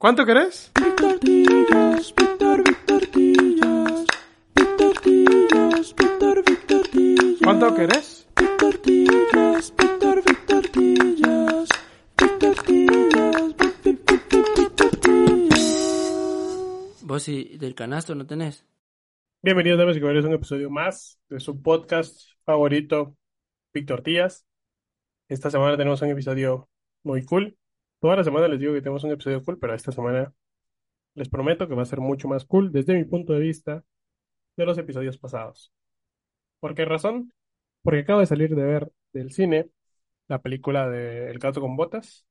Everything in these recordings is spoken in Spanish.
¿Cuánto querés? Tortillas, Víctor, Víctor Tortillas. Víctor Tortillas, Víctor, Víctor Tortillas. ¿Cuánto querés? Víctor Tortillas, Víctor, Víctor Tortillas. Víctor Tortillas, Víctor, Víctor Tortillas. Vos y del canasto no tenés. Bienvenidos, damas y caballeros, a un episodio más de su podcast favorito, Víctor Tías. Esta semana tenemos un episodio muy cool. Toda la semana les digo que tenemos un episodio cool, pero esta semana les prometo que va a ser mucho más cool desde mi punto de vista de los episodios pasados. ¿Por qué razón? Porque acabo de salir de ver del cine la película de El gato con botas,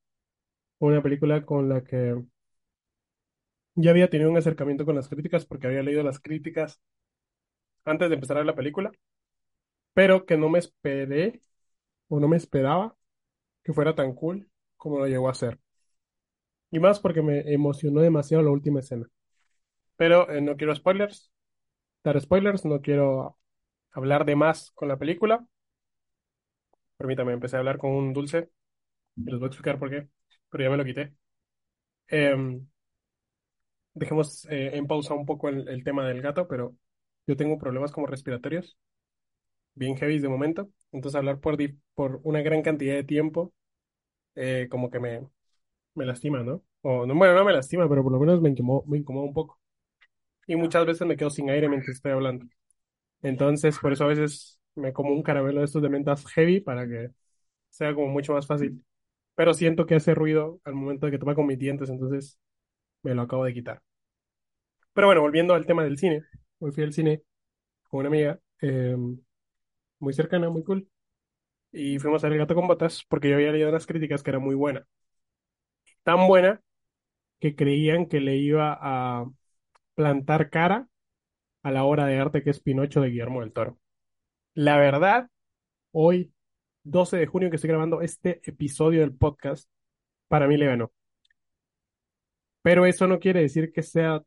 una película con la que ya había tenido un acercamiento con las críticas porque había leído las críticas antes de empezar a ver la película, pero que no me esperé o no me esperaba que fuera tan cool como lo llegó a ser. Y más porque me emocionó demasiado la última escena. Pero eh, no quiero spoilers, dar spoilers, no quiero hablar de más con la película. Permítame, empecé a hablar con un dulce y les voy a explicar por qué, pero ya me lo quité. Em, dejemos eh, en pausa un poco el, tema del gato, pero yo tengo problemas como respiratorios, bien heavy de momento, entonces hablar por, por una gran cantidad de tiempo eh, como que me, me lastima, ¿no? O no, bueno, no me lastima, pero por lo menos me incomoda, me incomoda un poco. Y muchas veces me quedo sin aire mientras estoy hablando. Entonces, por eso a veces me como un caramelo de estos de mentas heavy para que sea como mucho más fácil. Pero siento que hace ruido al momento de que toma con mis dientes, entonces me lo acabo de quitar. Pero bueno, volviendo al tema del cine. Hoy fui al cine con una amiga eh, muy cercana, muy cool. Y fuimos a ver El gato con botas porque yo había leído unas críticas que era muy buena. Tan buena que creían que le iba a plantar cara a la obra de arte que es Pinocho de Guillermo del Toro. La verdad, hoy, 12 de junio que estoy grabando este episodio del podcast, para mí le ganó. Pero eso no quiere decir que sea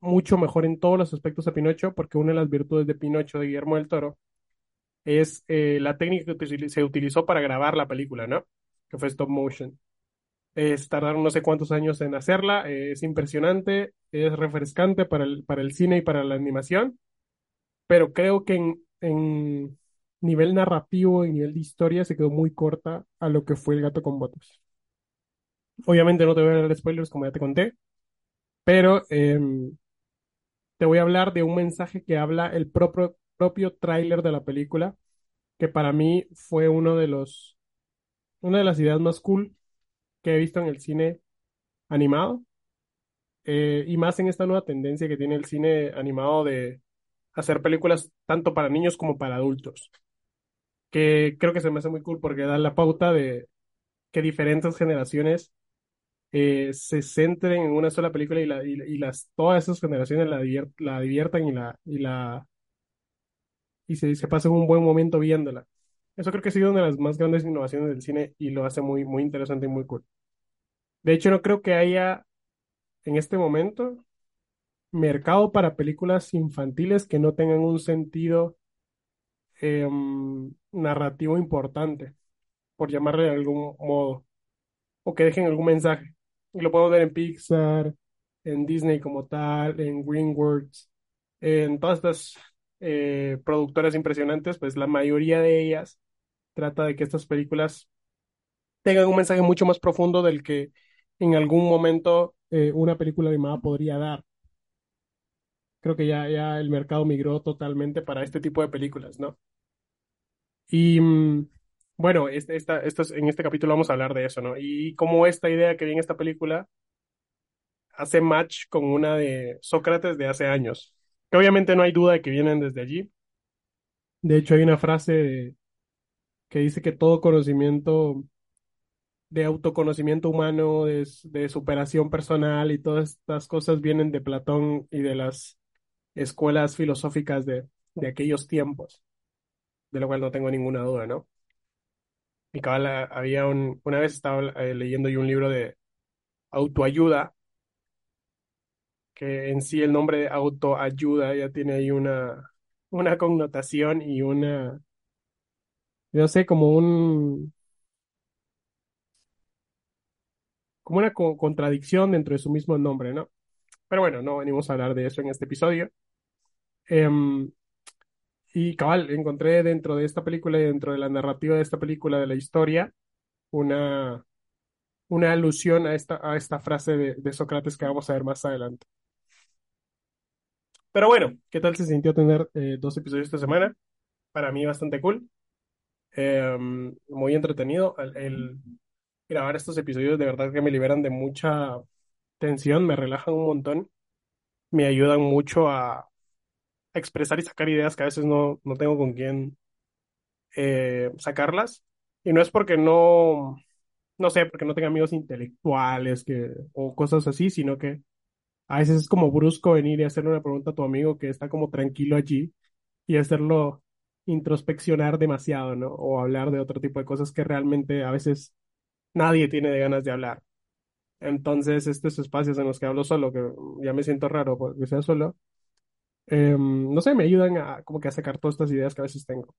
mucho mejor en todos los aspectos a Pinocho, porque una de las virtudes de Pinocho de Guillermo del Toro es eh, la técnica que se utilizó para grabar la película, ¿no? Que fue stop motion. Es tardaron no sé cuántos años en hacerla, eh, es impresionante, es refrescante para el, para el cine y para la animación, pero creo que en, en nivel narrativo y nivel de historia se quedó muy corta a lo que fue El gato con botas. Obviamente no te voy a dar spoilers como ya te conté, pero em, te voy a hablar de un mensaje que habla el propio, propio tráiler de la película, que para mí fue uno de los, una de las ideas más cool que he visto en el cine animado, eh, y más en esta nueva tendencia que tiene el cine animado de hacer películas tanto para niños como para adultos, que creo que se me hace muy cool porque da la pauta de que diferentes generaciones eh, se centren en una sola película y, la, y, y las, todas esas generaciones la, divier- la diviertan y la y se, se pasen un buen momento viéndola. Eso creo que ha sido una de las más grandes innovaciones del cine y lo hace muy, muy interesante y muy cool. De hecho, no creo que haya en este momento mercado para películas infantiles que no tengan un sentido em, narrativo importante, por llamarle de algún modo, o que dejen algún mensaje. Y lo podemos ver en Pixar, en Disney como tal, en DreamWorks, en todas estas eh, productoras impresionantes, pues la mayoría de ellas trata de que estas películas tengan un mensaje mucho más profundo del que en algún momento eh, una película animada podría dar. Creo que ya, ya el mercado migró totalmente para este tipo de películas, ¿no? Y mm, bueno, este, esta, en este capítulo vamos a hablar de eso, ¿no? Y cómo esta idea que vi en esta película hace match con una de Sócrates de hace años, que obviamente no hay duda de que vienen desde allí. De hecho, hay una frase de- que dice que todo conocimiento de autoconocimiento humano, de, superación personal y todas estas cosas vienen de Platón y de las escuelas filosóficas de, de aquellos tiempos, de lo cual no tengo ninguna duda, ¿no? Y cabal, había un, una vez estaba eh, leyendo yo un libro de autoayuda, que en sí el nombre de autoayuda ya tiene ahí una, una connotación y una, yo sé, como un, como una co- contradicción dentro de su mismo nombre, ¿no? Pero bueno, no venimos a hablar de eso en este episodio. Em, y cabal, encontré dentro de esta película y dentro de la narrativa de esta película, de la historia, una, una alusión a esta, a esta frase de Sócrates que vamos a ver más adelante. Pero bueno, ¿qué tal se sintió tener eh, dos episodios esta semana? Para mí bastante cool, Em, muy entretenido. El, grabar estos episodios de verdad que me liberan de mucha tensión, me relajan un montón, me ayudan mucho a expresar y sacar ideas que a veces no, no tengo con quién eh, sacarlas. Y no es porque no, no sé, porque no tenga amigos intelectuales que, o cosas así, sino que a veces es como brusco venir y hacerle una pregunta a tu amigo que está como tranquilo allí y hacerlo introspeccionar demasiado, ¿no? O hablar de otro tipo de cosas que realmente a veces nadie tiene ganas de hablar. Entonces, estos espacios en los que hablo solo, que ya me siento raro porque sea solo, eh, no sé, me ayudan a como que sacar todas estas ideas que a veces tengo.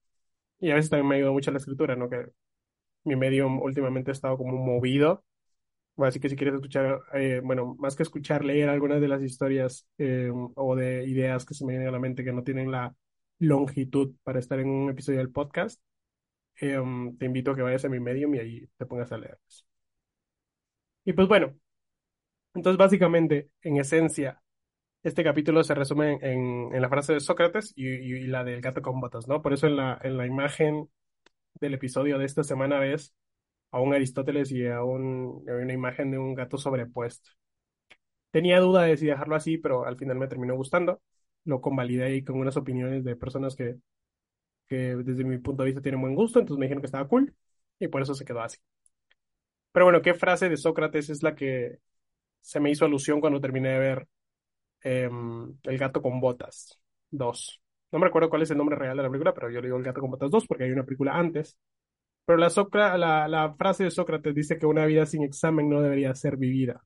Y a veces también me ayuda mucho la escritura, ¿no? Que mi medio últimamente ha estado como movido. Así que si quieres escuchar, eh, bueno, más que escuchar, leer algunas de las historias eh, o de ideas que se me vienen a la mente que no tienen la longitud para estar en un episodio del podcast, eh, te invito a que vayas a mi Medium y ahí te pongas a leerlas. Y pues bueno, entonces básicamente, en esencia, este capítulo se resume en, en la frase de Sócrates y, y- y la del gato con botas, ¿no? Por eso en la, en la imagen del episodio de esta semana ves a un Aristóteles y a, un, a una imagen de un gato sobrepuesto. Tenía duda de si dejarlo así, pero al final me terminó gustando. Lo convalidé ahí con unas opiniones de personas que, que desde mi punto de vista tienen buen gusto, entonces me dijeron que estaba cool y por eso se quedó así. Pero bueno, ¿qué frase de Sócrates es la que se me hizo alusión cuando terminé de ver em, El gato con botas 2? No me recuerdo cuál es el nombre real de la película, pero yo le digo El gato con botas 2 porque hay una película antes. Pero la, la, frase de Sócrates dice que una vida sin examen no debería ser vivida.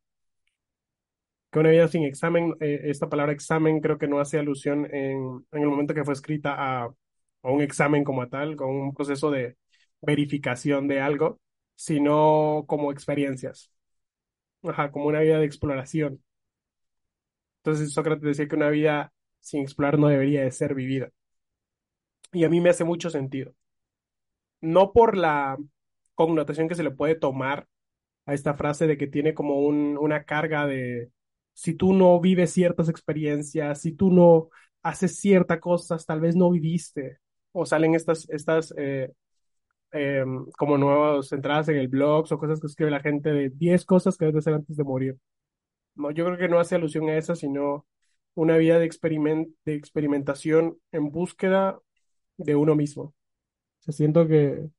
Que una vida sin examen, eh, esta palabra examen creo que no hace alusión en, en el momento que fue escrita a, a un examen como tal, con un proceso de verificación de algo, sino como experiencias. Ajá, como una vida de exploración. Entonces Sócrates decía que una vida sin explorar no debería de ser vivida. Y a mí me hace mucho sentido. No por la connotación que se le puede tomar a esta frase de que tiene como un, una carga de si tú no vives ciertas experiencias, si tú no haces ciertas cosas, tal vez no viviste. O salen estas, estas eh, eh, como nuevas entradas en el blog o cosas que escribe la gente de 10 cosas que debes hacer antes de morir. No, yo creo que no hace alusión a eso, sino una vida de, experiment, de experimentación en búsqueda de uno mismo. Sea, siento que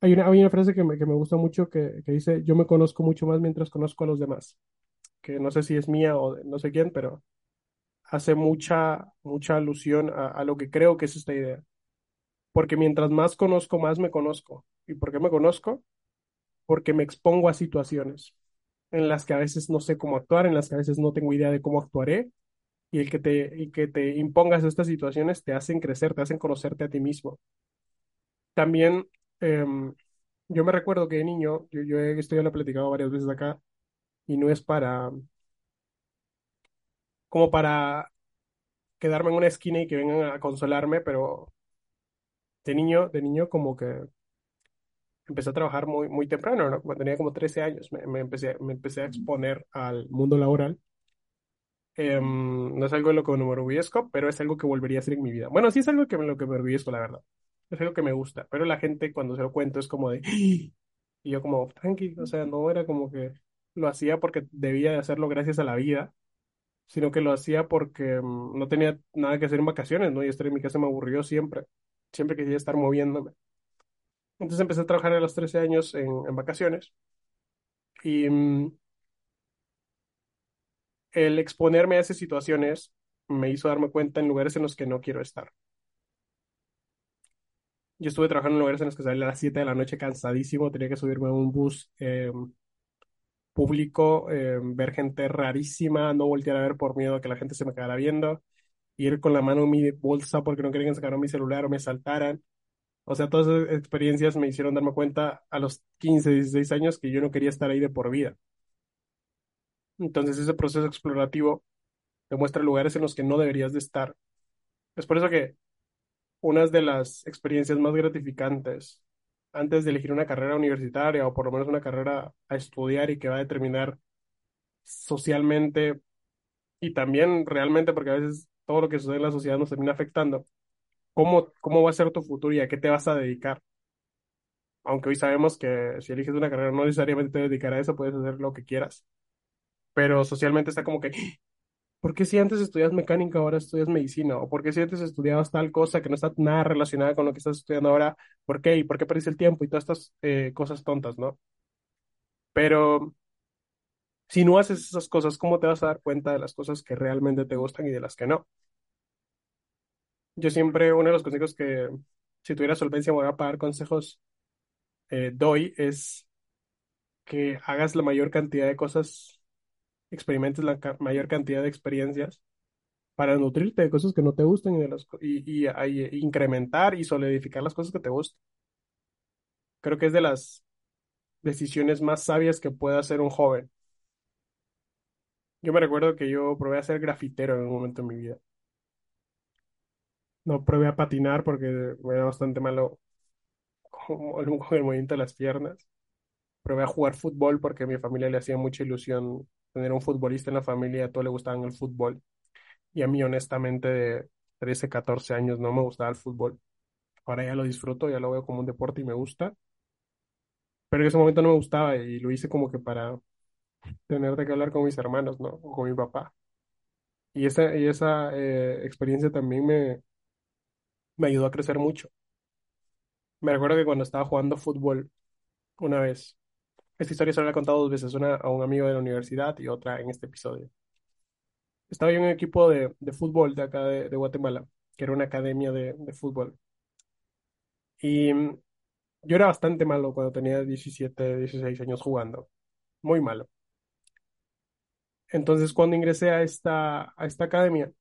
hay una, hay una frase que me, que me gusta mucho que, que dice, yo me conozco mucho más mientras conozco a los demás, que no sé si es mía o no sé quién, pero hace mucha, mucha alusión a, a lo que creo que es esta idea. Porque mientras más conozco, más me conozco. ¿Y por qué me conozco? Porque me expongo a situaciones en las que a veces no sé cómo actuar, en las que a veces no tengo idea de cómo actuaré, y el que te, y que te impongas estas situaciones te hacen crecer, te hacen conocerte a ti mismo. También, em, yo me recuerdo que de niño, yo, yo esto ya lo he platicado varias veces acá, y no es para, como para quedarme en una esquina y que vengan a consolarme, pero de niño, de niño como que empecé a trabajar muy, muy temprano, ¿no? Cuando tenía como 13 años, me, empecé, me empecé a exponer al mundo laboral. Em, no es algo de lo que me enorgullezco, pero es algo que volvería a hacer en mi vida. Bueno, sí es algo que lo que me enorgullezco, la verdad. Es algo que me gusta, pero la gente cuando se lo cuento es como de... Y yo como, tranqui, o sea, no era como que lo hacía porque debía de hacerlo gracias a la vida, sino que lo hacía porque mm, no tenía nada que hacer en vacaciones, ¿no? Y estar en mi casa me aburrió siempre. Siempre quería estar moviéndome. Entonces empecé a trabajar a los 13 años en, vacaciones y mm, el exponerme a esas situaciones me hizo darme cuenta en lugares en los que no quiero estar. Yo estuve trabajando en lugares en los que salía a las 7 de la noche cansadísimo, tenía que subirme a un bus eh, público, eh, ver gente rarísima, no voltear a ver por miedo a que la gente se me quedara viendo, ir con la mano en mi bolsa porque no querían que sacaran mi celular o me saltaran. O sea, todas esas experiencias me hicieron darme cuenta a los 15, 16 años que yo no quería estar ahí de por vida. Entonces ese proceso explorativo te muestra lugares en los que no deberías de estar. Es por eso que una de las experiencias más gratificantes antes de elegir una carrera universitaria o por lo menos una carrera a estudiar y que va a determinar socialmente y también realmente, porque a veces todo lo que sucede en la sociedad nos termina afectando, cómo, cómo va a ser tu futuro y a qué te vas a dedicar. Aunque hoy sabemos que si eliges una carrera no necesariamente te dedicar a eso, puedes hacer lo que quieras. Pero socialmente está como que, ¿por qué si antes estudias mecánica ahora estudias medicina? ¿O por qué si antes estudiabas tal cosa que no está nada relacionada con lo que estás estudiando ahora? ¿Por qué? ¿Y por qué perdiste el tiempo? Y todas estas eh, cosas tontas, ¿no? Pero si no haces esas cosas, ¿cómo te vas a dar cuenta de las cosas que realmente te gustan y de las que no? Yo siempre, uno de los consejos que, si tuviera solvencia, me voy a pagar consejos, eh, doy, es que hagas la mayor cantidad de cosas, experimentes la mayor cantidad de experiencias para nutrirte de cosas que no te gustan y, de las, y, y, y- y incrementar y solidificar las cosas que te gustan. Creo que es de las decisiones más sabias que puede hacer un joven. Yo me recuerdo que yo probé a ser grafitero en un momento de mi vida. No probé a patinar porque era bastante malo con el movimiento de las piernas. Probé a jugar fútbol porque a mi familia le hacía mucha ilusión tener un futbolista en la familia, a todos le gustaba el fútbol. Y a mí, honestamente, de 13, 14 años no me gustaba el fútbol. Ahora ya lo disfruto, ya lo veo como un deporte y me gusta. Pero en ese momento no me gustaba y lo hice como que para tener qué hablar con mis hermanos, ¿no? O con mi papá. Y esa, y esa eh, experiencia también me, me ayudó a crecer mucho. Me recuerdo que cuando estaba jugando fútbol una vez, esta historia se la he contado dos veces, una a un amigo de la universidad y otra en este episodio. Estaba en un equipo de, de fútbol de acá de, de Guatemala, que era una academia de, de fútbol. Y mm, yo era bastante malo cuando tenía 17, 16 años jugando, muy malo. Entonces, cuando ingresé a esta, a esta academia,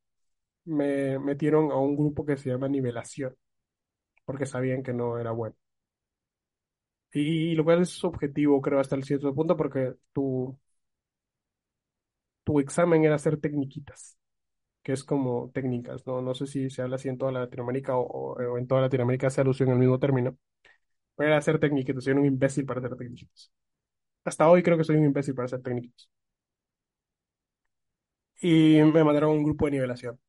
me metieron a un grupo que se llama Nivelación, porque sabían que no era bueno. Y, lo cual es subjetivo, creo, hasta el cierto punto, porque tu, tu examen era hacer tecniquitas, que es como técnicas, ¿no? No sé si se habla así en toda Latinoamérica o, o- en toda Latinoamérica se alusión al mismo término, era hacer tecniquitas, soy un imbécil para hacer tecniquitas. Hasta hoy creo que soy un imbécil para hacer tecniquitas. Y me mandaron un grupo de nivelación.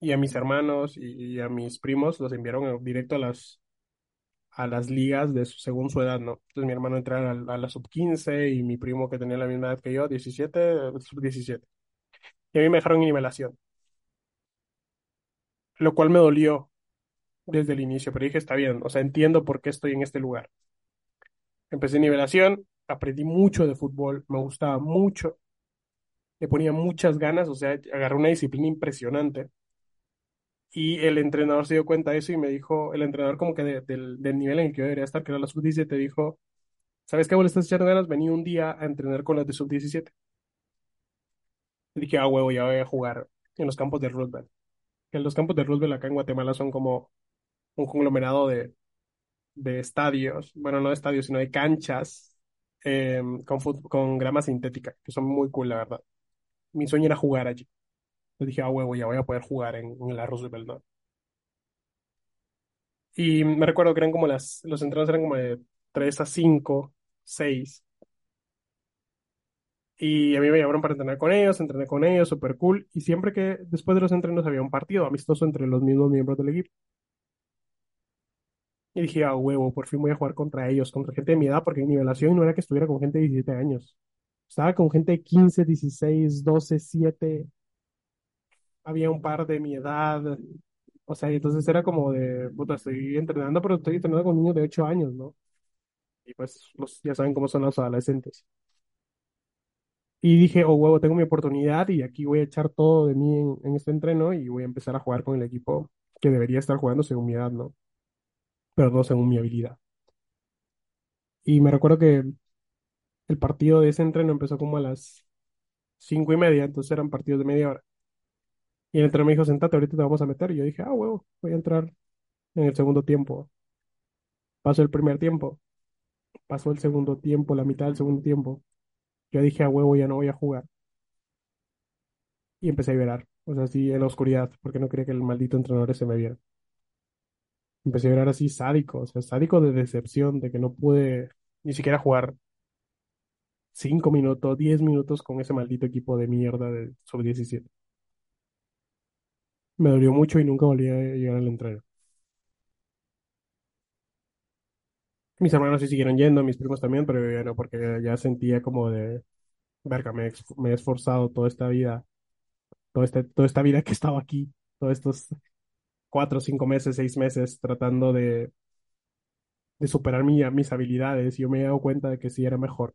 Y a mis hermanos y, y a mis primos los enviaron directo a las, a las ligas de según su edad, ¿no? Entonces mi hermano entró a a la sub 15 y mi primo que tenía la misma edad que yo, 17, sub 17. Y a mí me dejaron en nivelación, lo cual me dolió desde el inicio, pero dije, está bien, o sea, entiendo por qué estoy en este lugar. Empecé nivelación, aprendí mucho de fútbol, me gustaba mucho, le ponía muchas ganas, o sea, agarré una disciplina impresionante. Y el entrenador se dio cuenta de eso y me dijo, el entrenador como que de- del, del nivel en el que yo debería estar, que era la sub-17, dijo, ¿sabes qué? Vos le estás echando ganas, vení un día a entrenar con las de sub-17. Y dije, ah, huevo, ya voy a jugar en los campos de Roosevelt. Que los campos de Roosevelt acá en Guatemala son como un conglomerado de, de estadios, bueno, no de estadios, sino de canchas eh, con, con grama sintética, que son muy cool, la verdad. Mi sueño era jugar allí. Yo dije, ah, huevo, ya voy a poder jugar en, en la Roosevelt, ¿no? Y me recuerdo que eran como las, los entrenos eran como de 3 a 5 6 Y a mí me llamaron para entrenar con ellos, entrené con ellos, súper cool. Y siempre que después de los entrenos había un partido amistoso entre los mismos miembros del equipo. Y dije, ah, huevo, por fin voy a jugar contra ellos, contra gente de mi edad, porque en nivelación no era que estuviera con gente de 17 años. Estaba con gente de 15, 16, 12, 7. Había un par de mi edad. O sea, entonces era como de, puta, estoy entrenando, pero estoy entrenando con niños de 8 años, ¿no? y pues los, ya saben cómo son los adolescentes. Y dije, oh, huevo, tengo mi oportunidad y aquí voy a echar todo de mí en, en este entreno y voy a empezar a jugar con el equipo que debería estar jugando según mi edad, ¿no? Pero no según mi habilidad. Y me recuerdo que el partido de ese entreno empezó como a las cinco y media, entonces eran partidos de media hora. Y el entrenador me dijo, sentate, ahorita te vamos a meter. Y yo dije, ah, huevo, voy a entrar en el segundo tiempo. Pasó el primer tiempo, pasó el segundo tiempo, la mitad del segundo tiempo. Yo dije, a huevo, ya no voy a jugar. Y empecé a llorar, o sea, así en la oscuridad, porque no quería que el maldito entrenador se me viera. Empecé a llorar así sádico, o sea, sádico de decepción, de que no pude ni siquiera jugar cinco minutos, diez minutos con ese maldito equipo de mierda de sub-17. Me dolió mucho y nunca volví a llegar al entreno. Mis hermanos sí siguieron yendo, mis primos también, pero ya porque ya sentía como de, verga, me, he ex- me he esforzado toda esta vida, toda, este, toda esta vida que he estado aquí, todos estos cuatro, cinco meses, seis meses tratando de, de superar mi- mis habilidades. y Yo me he dado cuenta de que sí era mejor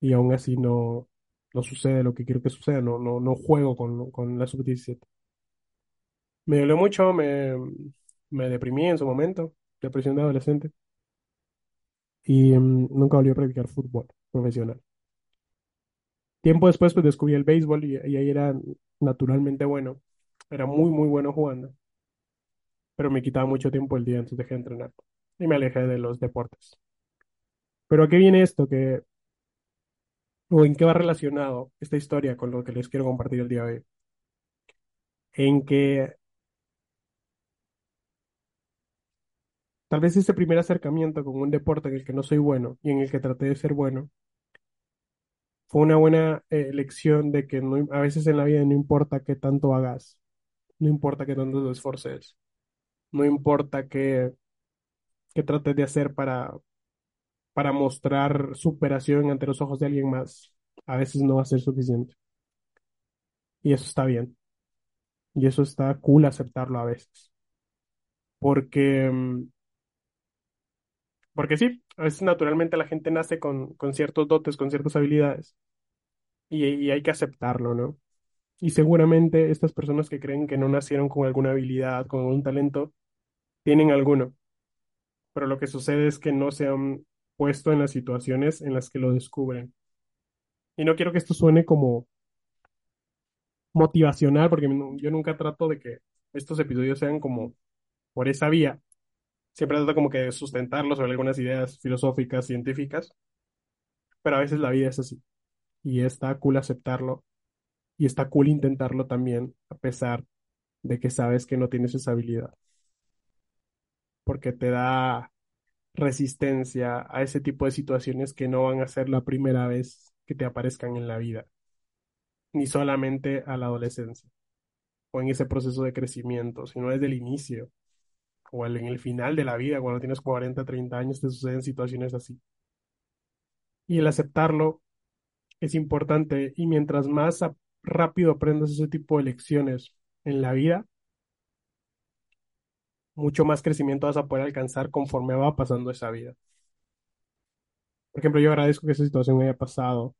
y aún así no, no sucede lo que quiero que suceda, no, no, no juego con, con la sub-17. Me dolió mucho, me, me deprimí en su momento, depresión de adolescente, y mm, nunca volví a practicar fútbol profesional. Tiempo después, pues descubrí el béisbol y, y ahí era naturalmente bueno. Era muy, muy bueno jugando, pero me quitaba mucho tiempo el día, entonces dejé de entrenar y me alejé de los deportes. Pero ¿a qué viene esto? Que, o en qué va relacionado esta historia con lo que les quiero compartir el día de hoy. En que tal vez este primer acercamiento con un deporte en el que no soy bueno y en el que traté de ser bueno fue una buena eh, lección de que no, a veces en la vida no importa qué tanto hagas, no importa qué tanto te esforces, no importa qué, qué trates de hacer para, para mostrar superación ante los ojos de alguien más, a veces no va a ser suficiente. Y eso está bien. Y eso está cool aceptarlo a veces. Porque, mm, porque sí, a veces naturalmente la gente nace con, con ciertos dotes, con ciertas habilidades. Y, y hay que aceptarlo, ¿no? Y seguramente estas personas que creen que no nacieron con alguna habilidad, con algún talento, tienen alguno. Pero lo que sucede es que no se han puesto en las situaciones en las que lo descubren. Y no quiero que esto suene como motivacional, porque yo nunca trato de que estos episodios sean como por esa vía. Siempre trato como que de sustentarlos sobre algunas ideas filosóficas, científicas, pero a veces la vida es así. Y está cool aceptarlo y está cool intentarlo también, a pesar de que sabes que no tienes esa habilidad, porque te da resistencia a ese tipo de situaciones que no van a ser la primera vez que te aparezcan en la vida, ni solamente a la adolescencia o en ese proceso de crecimiento, sino desde el inicio o en el final de la vida, cuando tienes 40, 30 años, te suceden situaciones así. Y el aceptarlo es importante y mientras más rápido aprendas ese tipo de lecciones en la vida, mucho más crecimiento vas a poder alcanzar conforme va pasando esa vida. Por ejemplo, yo agradezco que esa situación me haya pasado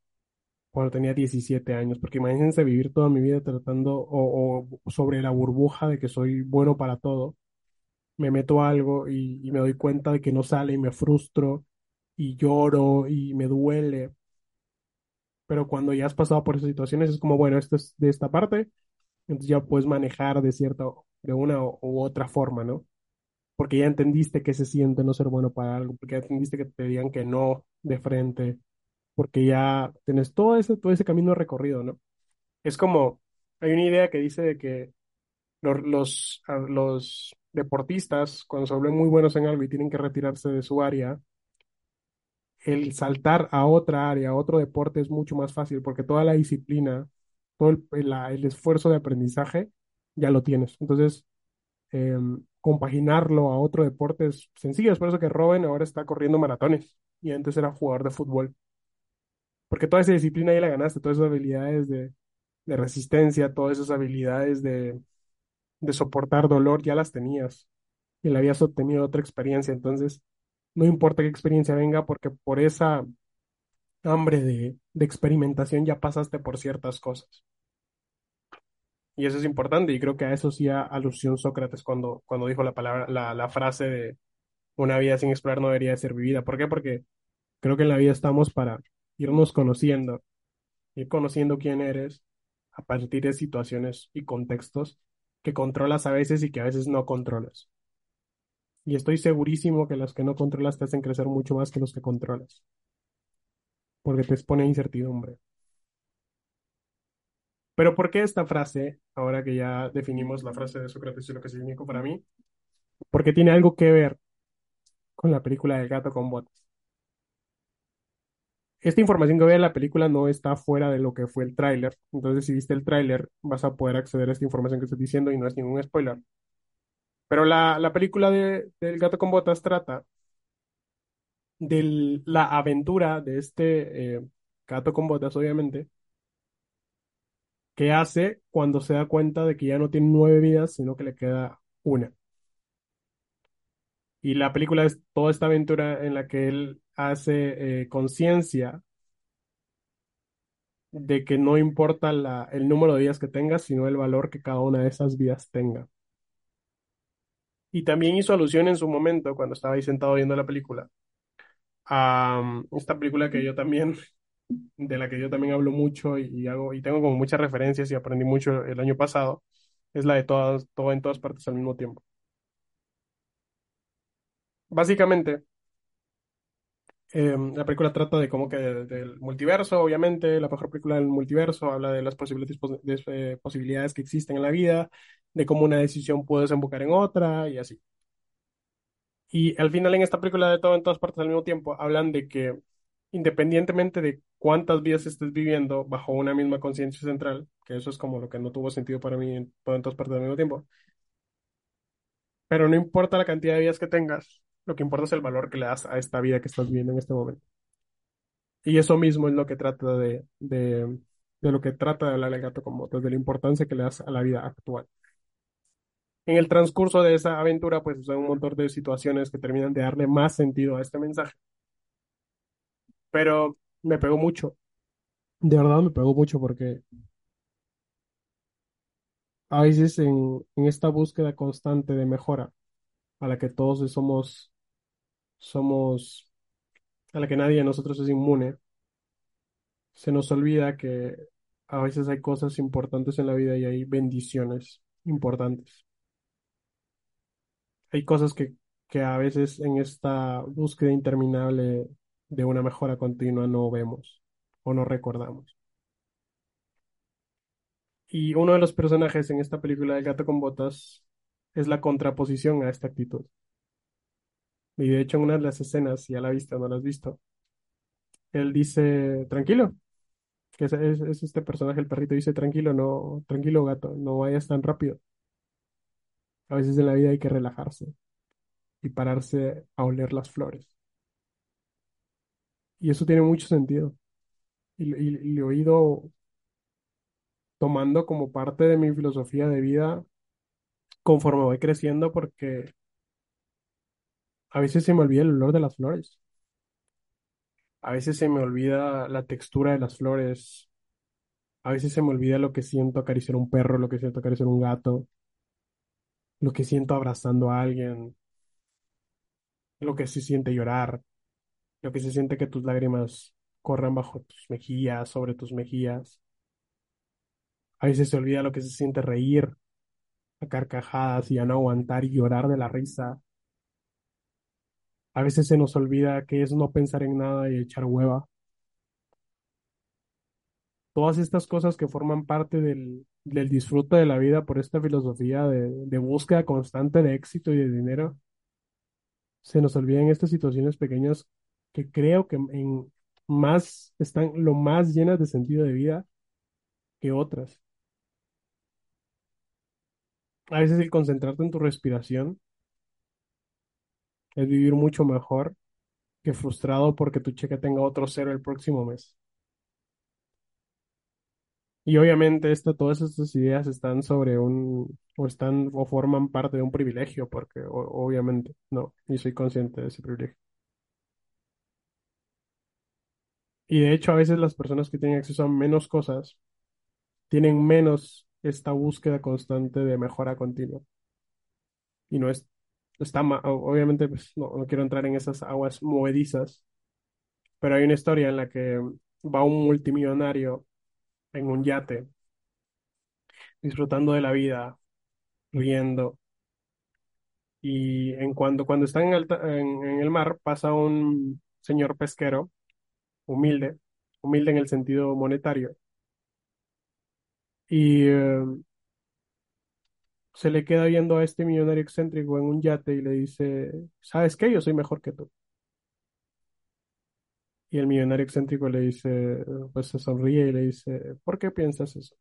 cuando tenía 17 años, porque imagínense vivir toda mi vida tratando o, o sobre la burbuja de que soy bueno para todo. Me meto algo y, me doy cuenta de que no sale y me frustro y lloro y me duele. Pero cuando ya has pasado por esas situaciones es como, bueno, esto es de esta parte, entonces ya puedes manejar de cierta, de una u otra forma, ¿no? Porque ya entendiste que se siente no ser bueno para algo, porque ya entendiste que te digan que no de frente, porque ya tienes todo ese, todo ese camino recorrido, ¿no? Es como, hay una idea que dice de que los, los deportistas, cuando se vuelven muy buenos en algo y tienen que retirarse de su área, el saltar a otra área, a otro deporte es mucho más fácil, porque toda la disciplina, todo el, el- esfuerzo de aprendizaje, ya lo tienes. Entonces, em, compaginarlo a otro deporte es sencillo, es por eso que Robin ahora está corriendo maratones y antes era jugador de fútbol, porque toda esa disciplina ya la ganaste, todas esas habilidades de, de resistencia, todas esas habilidades de, de soportar dolor, ya las tenías y le habías obtenido otra experiencia, entonces no importa qué experiencia venga, porque por esa hambre de, de experimentación ya pasaste por ciertas cosas. Y eso es importante, y creo que a eso sí alusión Sócrates cuando, cuando dijo la palabra, la, la frase de una vida sin explorar no debería ser vivida. ¿Por qué? Porque creo que en la vida estamos para irnos conociendo, ir conociendo quién eres a partir de situaciones y contextos que controlas a veces y que a veces no controlas. Y estoy segurísimo que los que no controlas te hacen crecer mucho más que los que controlas, porque te expone incertidumbre. Pero ¿por qué esta frase, ahora que ya definimos la frase de Sócrates y lo que significa para mí? Porque tiene algo que ver con la película del gato con botas. Esta información que ve en la película no está fuera de lo que fue el tráiler. Entonces, si viste el tráiler, vas a poder acceder a esta información que estoy diciendo y no es ningún spoiler. Pero la, la película de, del gato con botas trata de la aventura de este eh, gato con botas, obviamente, que hace cuando se da cuenta de que ya no tiene nueve vidas, sino que le queda una. Y la película es toda esta aventura en la que él hace eh, conciencia de que no importa la, el número de vidas que tengas, sino el valor que cada una de esas vidas tenga. Y también hizo alusión en su momento, cuando estaba ahí sentado viendo la película, a um, esta película que yo también, de la que yo también hablo mucho y, y hago, y tengo como muchas referencias y aprendí mucho el año pasado, es la de todas, todo en todas partes al mismo tiempo. Básicamente, eh, la película trata de como que de- del multiverso, obviamente, la mejor película del multiverso, habla de las posibilidades, pos- de, eh, posibilidades que existen en la vida, de cómo una decisión puede desembocar en otra y así. Y al final en esta película de todo en todas partes al mismo tiempo, hablan de que independientemente de cuántas vidas estés viviendo bajo una misma conciencia central, que eso es como lo que no tuvo sentido para mí todo en todas partes al mismo tiempo, pero no importa la cantidad de vidas que tengas, lo que importa es el valor que le das a esta vida que estás viviendo en este momento. Y eso mismo es lo que trata de, de, lo que trata hablar el gato con botas, de la importancia que le das a la vida actual. En el transcurso de esa aventura, pues son un montón de situaciones que terminan de darle más sentido a este mensaje. Pero me pegó mucho, de verdad me pegó mucho porque a veces en, en esta búsqueda constante de mejora, a la que todos somos, somos, a la que nadie de nosotros es inmune, se nos olvida que a veces hay cosas importantes en la vida y hay bendiciones importantes. Hay cosas que, que a veces en esta búsqueda interminable de una mejora continua no vemos o no recordamos. Y uno de los personajes en esta película del gato con botas es la contraposición a esta actitud. Y de hecho en una de las escenas, si ya la viste o no la has visto, él dice, tranquilo, que es, es- es este personaje, el perrito, dice, tranquilo, no, tranquilo gato, no vayas tan rápido. A veces en la vida hay que relajarse y pararse a oler las flores. Y eso tiene mucho sentido. Y, y- y lo he ido tomando como parte de mi filosofía de vida conforme voy creciendo porque a veces se me olvida el olor de las flores. A veces se me olvida la textura de las flores. A veces se me olvida lo que siento acariciar un perro, lo que siento acariciar un gato, lo que siento abrazando a alguien, lo que se siente llorar, lo que se siente que tus lágrimas corran bajo tus mejillas, sobre tus mejillas. A veces se olvida lo que se siente reír a carcajadas y a no aguantar y llorar de la risa. A veces se nos olvida que es no pensar en nada y echar hueva. Todas estas cosas que forman parte del, del disfrute de la vida por esta filosofía de, búsqueda constante de éxito y de dinero, se nos olvidan estas situaciones pequeñas que creo que en más están lo más llenas de sentido de vida que otras. A veces el concentrarte en tu respiración es vivir mucho mejor que frustrado porque tu cheque tenga otro cero el próximo mes. Y obviamente todas estas ideas están sobre un, o están, o forman parte de un privilegio, porque obviamente no, y soy consciente de ese privilegio. Y de hecho a veces las personas que tienen acceso a menos cosas tienen menos esta búsqueda constante de mejora continua. Y no es está obviamente, pues, no, quiero entrar en esas aguas movedizas, pero hay una historia en la que va un multimillonario en un yate, disfrutando de la vida, riendo, y en cuando, cuando está en, alta- en, en el mar pasa un señor pesquero, humilde, humilde en el sentido monetario, y eh, se le queda viendo a este millonario excéntrico en un yate y le dice, ¿sabes qué? Yo soy mejor que tú. Y el millonario excéntrico le dice, pues se sonríe y le dice, ¿por qué piensas eso?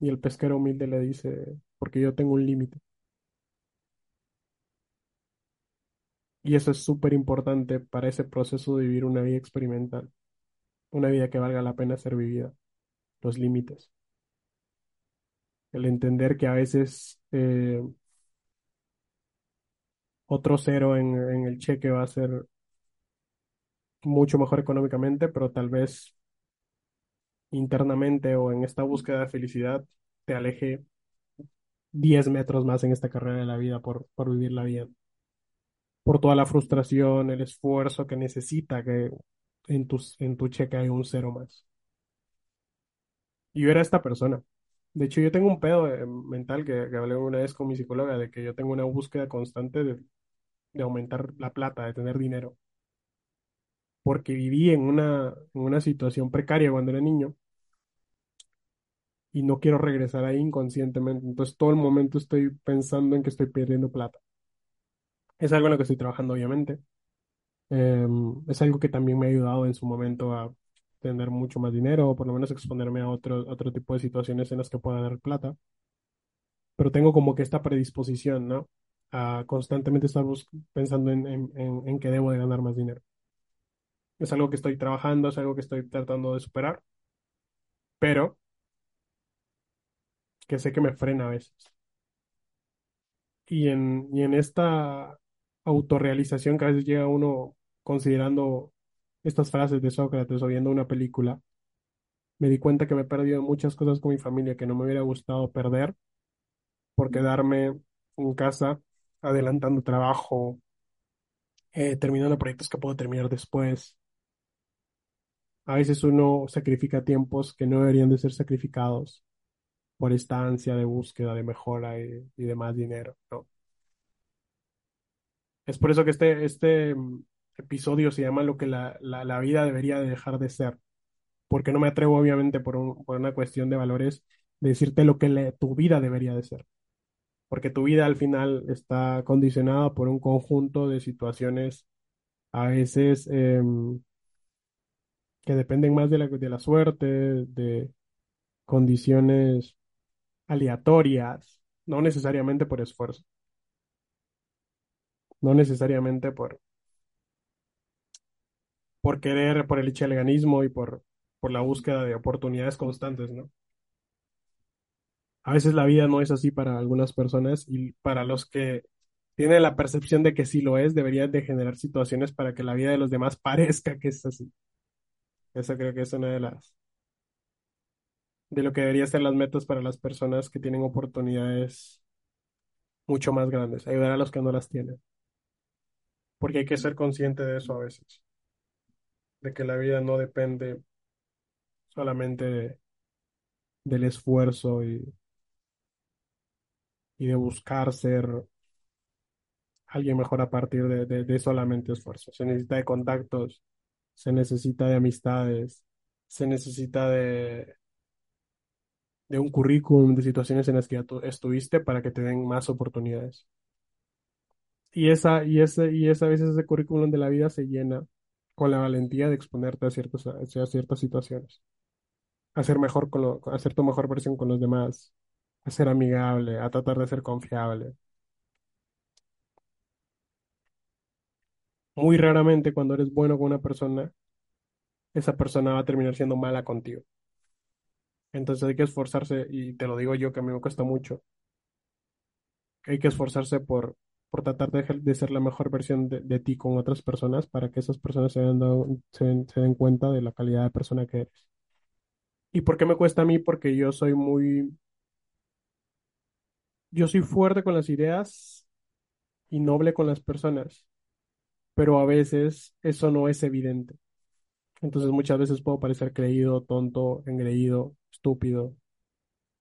Y el pesquero humilde le dice, porque yo tengo un límite. Y eso es súper importante para ese proceso de vivir una vida experimental, una vida que valga la pena ser vivida, los límites. El entender que a veces eh, otro cero en, el cheque va a ser mucho mejor económicamente, pero tal vez internamente o en esta búsqueda de felicidad te aleje 10 metros más en esta carrera de la vida por, por vivirla bien. por toda la frustración, el esfuerzo que necesita que en tu, en tu cheque hay un cero más. Y yo era esta persona. De hecho, yo tengo un pedo eh, mental que, que hablé una vez con mi psicóloga de que yo tengo una búsqueda constante de, aumentar la plata, de tener dinero, porque viví en una, en una situación precaria cuando era niño y no quiero regresar ahí inconscientemente. Entonces, todo el momento estoy pensando en que estoy perdiendo plata. Es algo en lo que estoy trabajando, obviamente Em, es algo que también me ha ayudado en su momento a tener mucho más dinero o por lo menos exponerme a otro, otro tipo de situaciones en las que pueda dar plata. Pero tengo como que esta predisposición, ¿no? A constantemente estar pensando en, en, en, en que debo de ganar más dinero. Es algo que estoy trabajando, es algo que estoy tratando de superar, pero que sé que me frena a veces. Y en, y en esta autorrealización que a veces llega uno considerando estas frases de Sócrates o viendo una película me di cuenta que me he perdido muchas cosas con mi familia que no me hubiera gustado perder por quedarme en casa adelantando trabajo, eh, terminando proyectos que puedo terminar después. A veces uno sacrifica tiempos que no deberían de ser sacrificados por esta ansia de búsqueda, de mejora y, y de más dinero, ¿no? Es por eso que este, este episodio se llama lo que la, la, vida debería de dejar de ser, porque no me atrevo obviamente por, un- por una cuestión de valores de decirte lo que tu vida debería de ser. porque tu vida al final está condicionada por un conjunto de situaciones a veces em, que dependen más de la, de la suerte, de condiciones aleatorias, no necesariamente por esfuerzo, no necesariamente por, por querer, por el icheleganismo y por, por la búsqueda de oportunidades constantes, ¿no? A veces la vida no es así para algunas personas y para los que tienen la percepción de que sí lo es, deberían de generar situaciones para que la vida de los demás parezca que es así. Eso creo que es una de las, de lo que debería ser las metas para las personas que tienen oportunidades mucho más grandes, ayudar a los que no las tienen. Porque hay que ser consciente de eso a veces, de que la vida no depende solamente de- del esfuerzo y, y de buscar ser alguien mejor a partir de, de, de solamente esfuerzo. Se necesita de contactos, se necesita de amistades, se necesita de, de un currículum, de situaciones en las que ya tú estuviste para que te den más oportunidades. Y esa, y ese, y esa, a veces ese currículum de la vida se llena con la valentía de exponerte a ciertas, a ciertas situaciones. A ser mejor con lo, a ser tu mejor versión con los demás, a ser amigable, a tratar de ser confiable. Muy raramente cuando eres bueno con una persona, esa persona va a terminar siendo mala contigo. Entonces hay que esforzarse, y te lo digo yo que a mí me cuesta mucho, hay que esforzarse por por tratar de, ser la mejor versión de, ti con otras personas para que esas personas se den, cuenta de la calidad de persona que eres. ¿Y por qué me cuesta a mí? Porque yo soy muy, yo soy fuerte con las ideas y noble con las personas, pero a veces eso no es evidente. Entonces muchas veces puedo parecer creído, tonto, engreído, estúpido,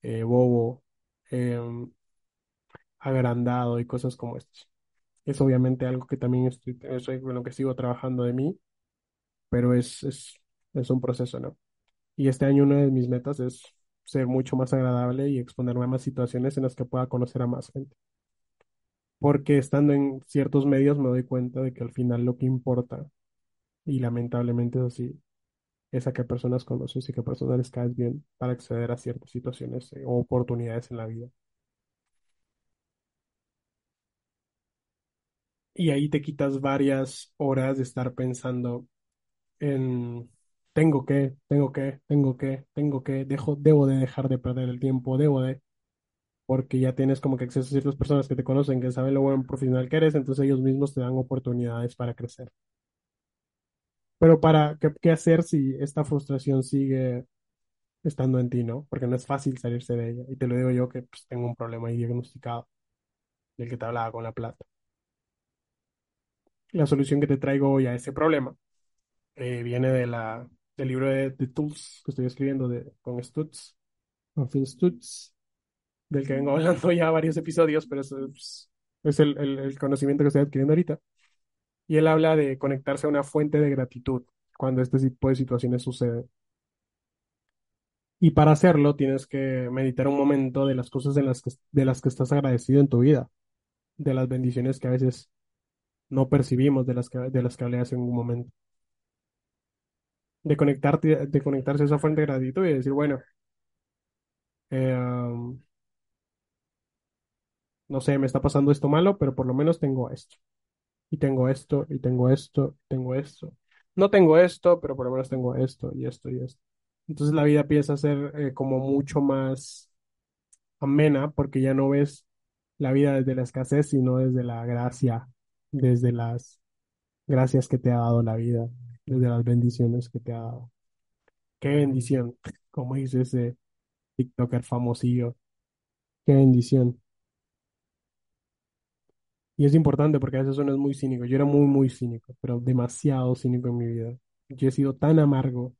eh, bobo, em, agrandado y cosas como estas. Es obviamente algo que también estoy, es en lo que sigo trabajando de mí, pero es, es, es un proceso, ¿no? Y este año una de mis metas es ser mucho más agradable y exponerme a más situaciones en las que pueda conocer a más gente. Porque estando en ciertos medios me doy cuenta de que al final lo que importa, y lamentablemente es así, es a qué personas conoces y qué personas les caes bien para acceder a ciertas situaciones eh, o oportunidades en la vida. Y ahí te quitas varias horas de estar pensando en tengo que, tengo que, tengo que, tengo que, dejo, debo de dejar de perder el tiempo, debo de, porque ya tienes como que acceso a ciertas personas que te conocen, que saben lo buen profesional que eres, entonces ellos mismos te dan oportunidades para crecer. Pero para, ¿qué, hacer si esta frustración sigue estando en ti, ¿no? Porque no es fácil salirse de ella. Y te lo digo yo que pues, tengo un problema ahí diagnosticado, del que te hablaba con la plata. La solución que te traigo hoy a ese problema eh, viene de la, del libro de, de Tools que estoy escribiendo de, con Stutz, con Phil Stutz, del que vengo hablando ya varios episodios, pero es, es, es el, el, el conocimiento que estoy adquiriendo ahorita. Y él habla de conectarse a una fuente de gratitud cuando este tipo de situaciones suceden. Y para hacerlo tienes que meditar un momento de las cosas de las que, de las que estás agradecido en tu vida, de las bendiciones que a veces no percibimos, de las que, de las que hablé hace un momento. De conectarte, de conectarse a esa fuente de gratitud y decir, bueno, um, no sé, me está pasando esto malo, pero por lo menos tengo esto. Y tengo esto, y tengo esto, y tengo esto. No tengo esto, pero por lo menos tengo esto, y esto, y esto. Entonces la vida empieza a ser eh, como mucho más amena porque ya no ves la vida desde la escasez, sino desde la gracia, desde las gracias que te ha dado la vida, desde las bendiciones que te ha dado. Qué bendición, como dice ese TikToker famosillo, qué bendición. Y es importante porque a veces uno es muy cínico. Yo era muy, muy cínico, pero demasiado cínico en mi vida. Yo he sido tan amargo,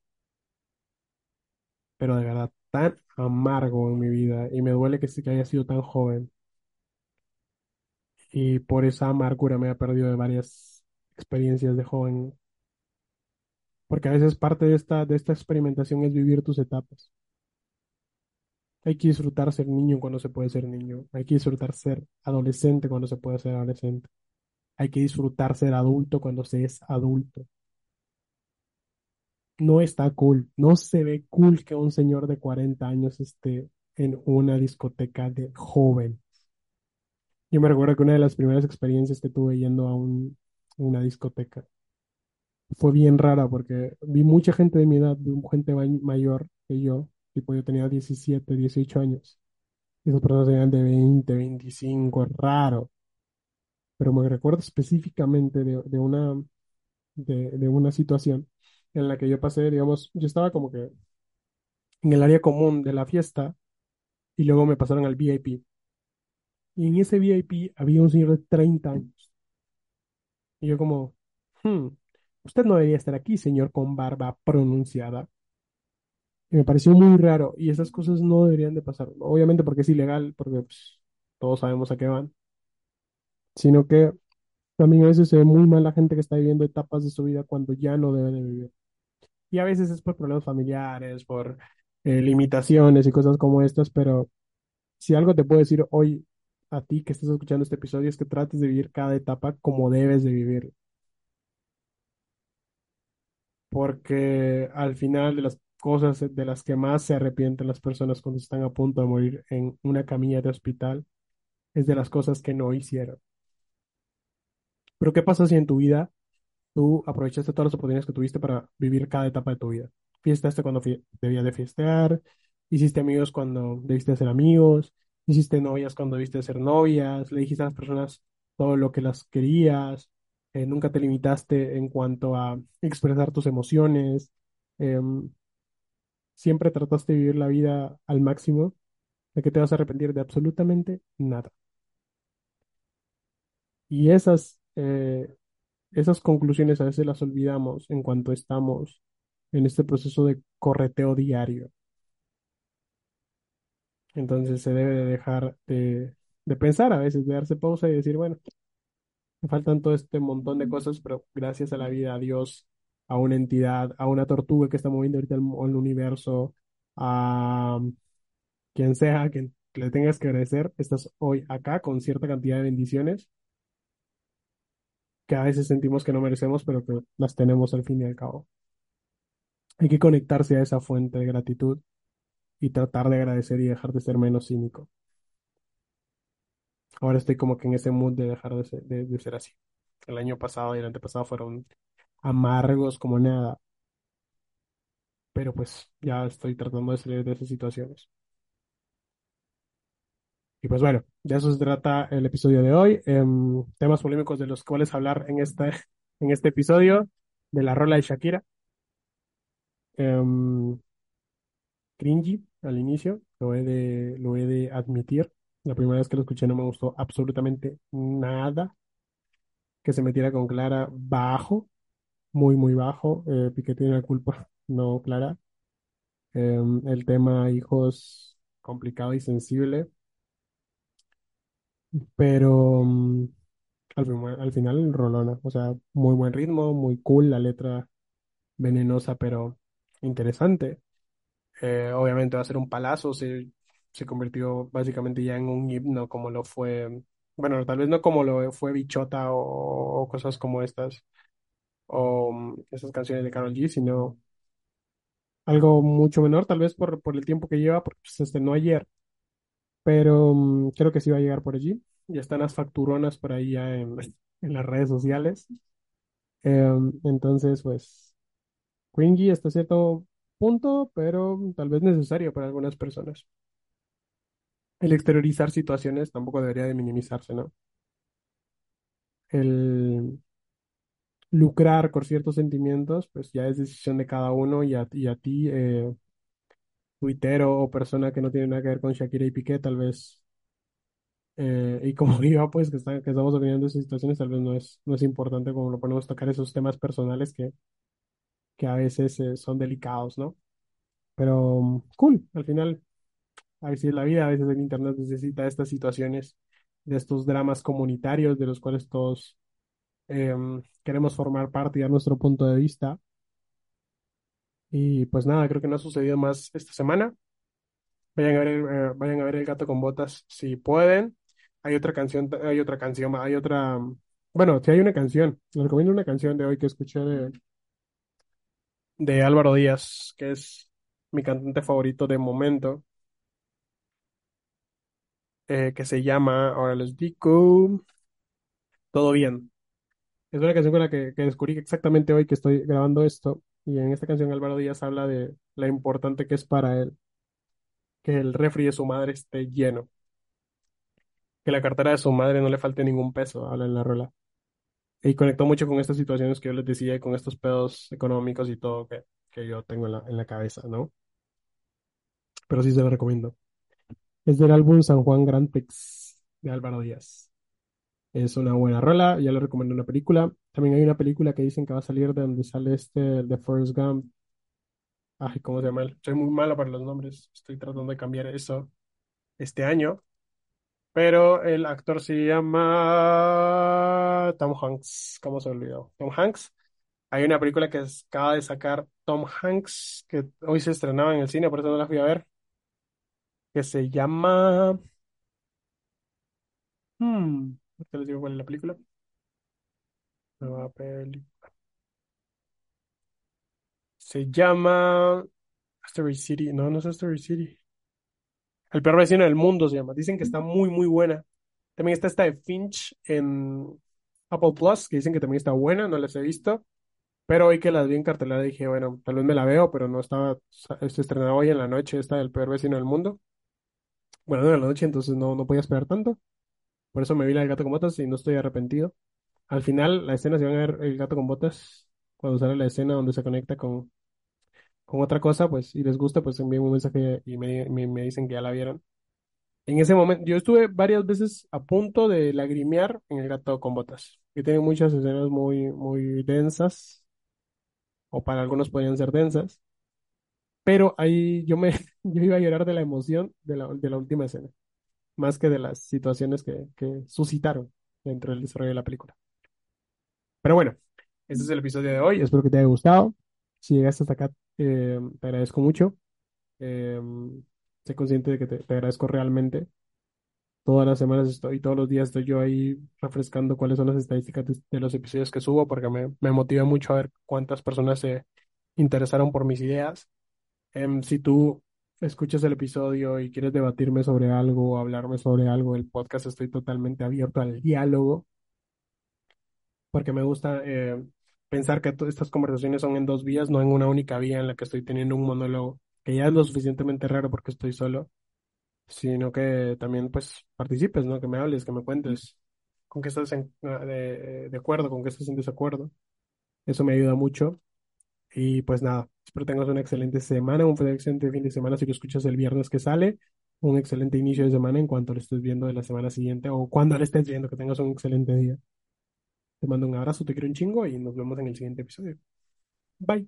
pero de verdad tan amargo en mi vida y me duele que, que haya sido tan joven. Y por esa amargura me he perdido de varias experiencias de joven, porque a veces parte de esta, de esta experimentación es vivir tus etapas. Hay que disfrutar ser niño cuando se puede ser niño, hay que disfrutar ser adolescente cuando se puede ser adolescente, hay que disfrutar ser adulto cuando se es adulto. No está cool, no se ve cool que un señor de 40 años esté en una discoteca de joven. Yo me recuerdo que una de las primeras experiencias que tuve yendo a un, una discoteca fue bien rara porque vi mucha gente de mi edad, vi gente may- mayor que yo, tipo yo tenía 17 18 años, y esas personas eran de 20 25 es raro, pero me recuerdo específicamente de, de una, de, de una situación en la que yo pasé, digamos, yo estaba como que en el área común de la fiesta y luego me pasaron al VIP, y en ese VIP había un señor de 30 años, y yo como, hmm, usted no debería estar aquí, señor con barba pronunciada. Y me pareció muy raro y esas cosas no deberían de pasar. Obviamente porque es ilegal, porque pues, todos sabemos a qué van, sino que también a veces se ve muy mal la gente que está viviendo etapas de su vida cuando ya no debe de vivir. Y a veces es por problemas familiares, por eh, limitaciones y cosas como estas, pero si algo te puedo decir hoy a ti que estás escuchando este episodio es que trates de vivir cada etapa como debes de vivir, porque al final de las cosas de las que más se arrepienten las personas cuando están a punto de morir en una camilla de hospital es de las cosas que no hicieron. Pero ¿qué pasa si en tu vida tú aprovechaste todas las oportunidades que tuviste para vivir cada etapa de tu vida? Fiestaste cuando debías de fiestear, hiciste amigos cuando debiste de ser amigos, hiciste novias cuando debiste de ser novias, le dijiste a las personas todo lo que las querías, eh, nunca te limitaste en cuanto a expresar tus emociones, em, siempre trataste de vivir la vida al máximo, de que te vas a arrepentir de absolutamente nada. Y esas, eh, esas conclusiones a veces las olvidamos en cuanto estamos en este proceso de correteo diario. Entonces se debe de dejar de, de pensar a veces, de darse pausa y decir, bueno, me faltan todo este montón de cosas, pero gracias a la vida, a Dios, a una entidad, a una tortuga que está moviendo ahorita el, el universo, a quien sea que le tengas que agradecer, estás hoy acá con cierta cantidad de bendiciones que a veces sentimos que no merecemos, pero que las tenemos al fin y al cabo. Hay que conectarse a esa fuente de gratitud y tratar de agradecer y dejar de ser menos cínico. Ahora estoy como que en ese mood de dejar de ser, así. El año pasado y el antepasado fueron amargos como nada, pero pues ya estoy tratando de salir de esas situaciones. Y pues bueno, de eso se trata el episodio de hoy. Em, temas polémicos de los cuales hablar en este, en este episodio de la rola de Shakira. Em, cringy al inicio, lo he de, lo he de admitir. La primera vez que lo escuché no me gustó absolutamente nada. Que se metiera con Clara bajo, muy, muy bajo. Eh, tiene la culpa, no Clara. Em, el tema hijos complicado y sensible, pero mm, al, al final rolona. O sea, muy buen ritmo, muy cool, la letra venenosa, pero interesante. Eh, obviamente va a ser un palazo, se, se convirtió básicamente ya en un himno como lo fue, bueno, tal vez no como lo fue Bichota o, cosas como estas, o mm, esas canciones de Karol G, sino algo mucho menor, tal vez por, por el tiempo que lleva, porque se estrenó ayer, pero mm, creo que sí va a llegar por allí. Ya están las facturonas por ahí ya en, las redes sociales. Em, entonces, pues, cringy hasta cierto punto, pero tal vez necesario para algunas personas. El exteriorizar situaciones tampoco debería de minimizarse, ¿no? El lucrar con ciertos sentimientos, pues ya es decisión de cada uno y a, ti, eh, tuitero o persona que no tiene nada que ver con Shakira y Piqué, tal vez, eh, y como yo, pues que estamos opinando de esas situaciones, tal vez no es, no es importante como lo ponemos tocar esos temas personales que, que a veces eh, son delicados, ¿no? Pero cool, al final, a veces la vida, a veces el internet necesita estas situaciones, de estos dramas comunitarios de los cuales todos em, queremos formar parte y dar nuestro punto de vista. Y pues nada, creo que no ha sucedido más esta semana. Vayan a ver eh, vayan a ver El gato con botas si pueden. Hay otra canción, hay otra canción, hay otra, bueno, sí hay una canción. Les recomiendo una canción de hoy que escuché de, de Álvaro Díaz, que es mi cantante favorito de momento, eh, que se llama, ahora les digo, Todo bien. Es una canción con la que, que descubrí exactamente hoy que estoy grabando esto. Y en esta canción Álvaro Díaz habla de la importante que es para él que el refri de su madre esté lleno, que la cartera de su madre no le falte ningún peso, habla en la rola. Y conectó mucho con estas situaciones que yo les decía con estos pedos económicos y todo que, que yo tengo en la, en la cabeza, ¿no? Pero sí se lo recomiendo. Es del álbum San Juan Grand Prix de Álvaro Díaz. Es una buena rola, ya le recomiendo una película. También hay una película que dicen que va a salir de donde sale este, de Forrest Gump. Ay, ¿cómo se llama? Soy muy malo para los nombres. Estoy tratando de cambiar eso este año. Pero el actor se llama Tom Hanks. ¿Cómo se olvidó? Tom Hanks. Hay una película que acaba de sacar Tom Hanks, que hoy se estrenaba en el cine, por eso no la fui a ver, que se llama... Hmm, ahorita les digo cuál es la película. Nueva peli. Se llama Story City. No, no es Story City. El peor vecino del mundo se llama. Dicen que está muy, muy buena. También está esta de Finch en Apple Plus, que dicen que también está buena, no las he visto. Pero hoy que las vi en cartelera dije, bueno, tal vez me la veo, pero no estaba, se estrenaba hoy en la noche esta del peor vecino del mundo. Bueno, no en la noche, entonces no, no podía esperar tanto. Por eso me vi la del gato con botas y no estoy arrepentido. Al final, la escena, si van a ver el gato con botas, cuando sale la escena donde se conecta con, con otra cosa, pues, y les gusta, pues envíen un mensaje y me, me, me dicen que ya la vieron. En ese momento, yo estuve varias veces a punto de lagrimear en el gato con botas, que tiene muchas escenas muy, muy densas, o para algunos podrían ser densas, pero ahí yo me, yo iba a llorar de la emoción de la, de la última escena, más que de las situaciones que, que suscitaron dentro del desarrollo de la película. Pero bueno, este es el episodio de hoy. Espero que te haya gustado. Si llegaste hasta acá, eh, te agradezco mucho. Eh, sé consciente de que te, te agradezco realmente. Todas las semanas estoy, todos los días estoy yo ahí refrescando cuáles son las estadísticas de, de los episodios que subo, porque me, me motiva mucho a ver cuántas personas se interesaron por mis ideas. Em, si tú escuchas el episodio y quieres debatirme sobre algo o hablarme sobre algo, el podcast estoy totalmente abierto al diálogo porque me gusta eh, pensar que estas conversaciones son en dos vías, no en una única vía en la que estoy teniendo un monólogo, que ya es lo suficientemente raro porque estoy solo, sino que también pues participes, ¿no? Que me hables, que me cuentes con qué estás en- ah, de, de acuerdo, con qué estás en desacuerdo. Eso me ayuda mucho. Y pues nada, espero tengas una excelente semana, un excelente fin de semana si lo escuchas el viernes que sale, un excelente inicio de semana en cuanto lo estés viendo de la semana siguiente o cuando lo estés viendo, que tengas un excelente día. Te mando un abrazo, te quiero un chingo y nos vemos en el siguiente episodio. Bye.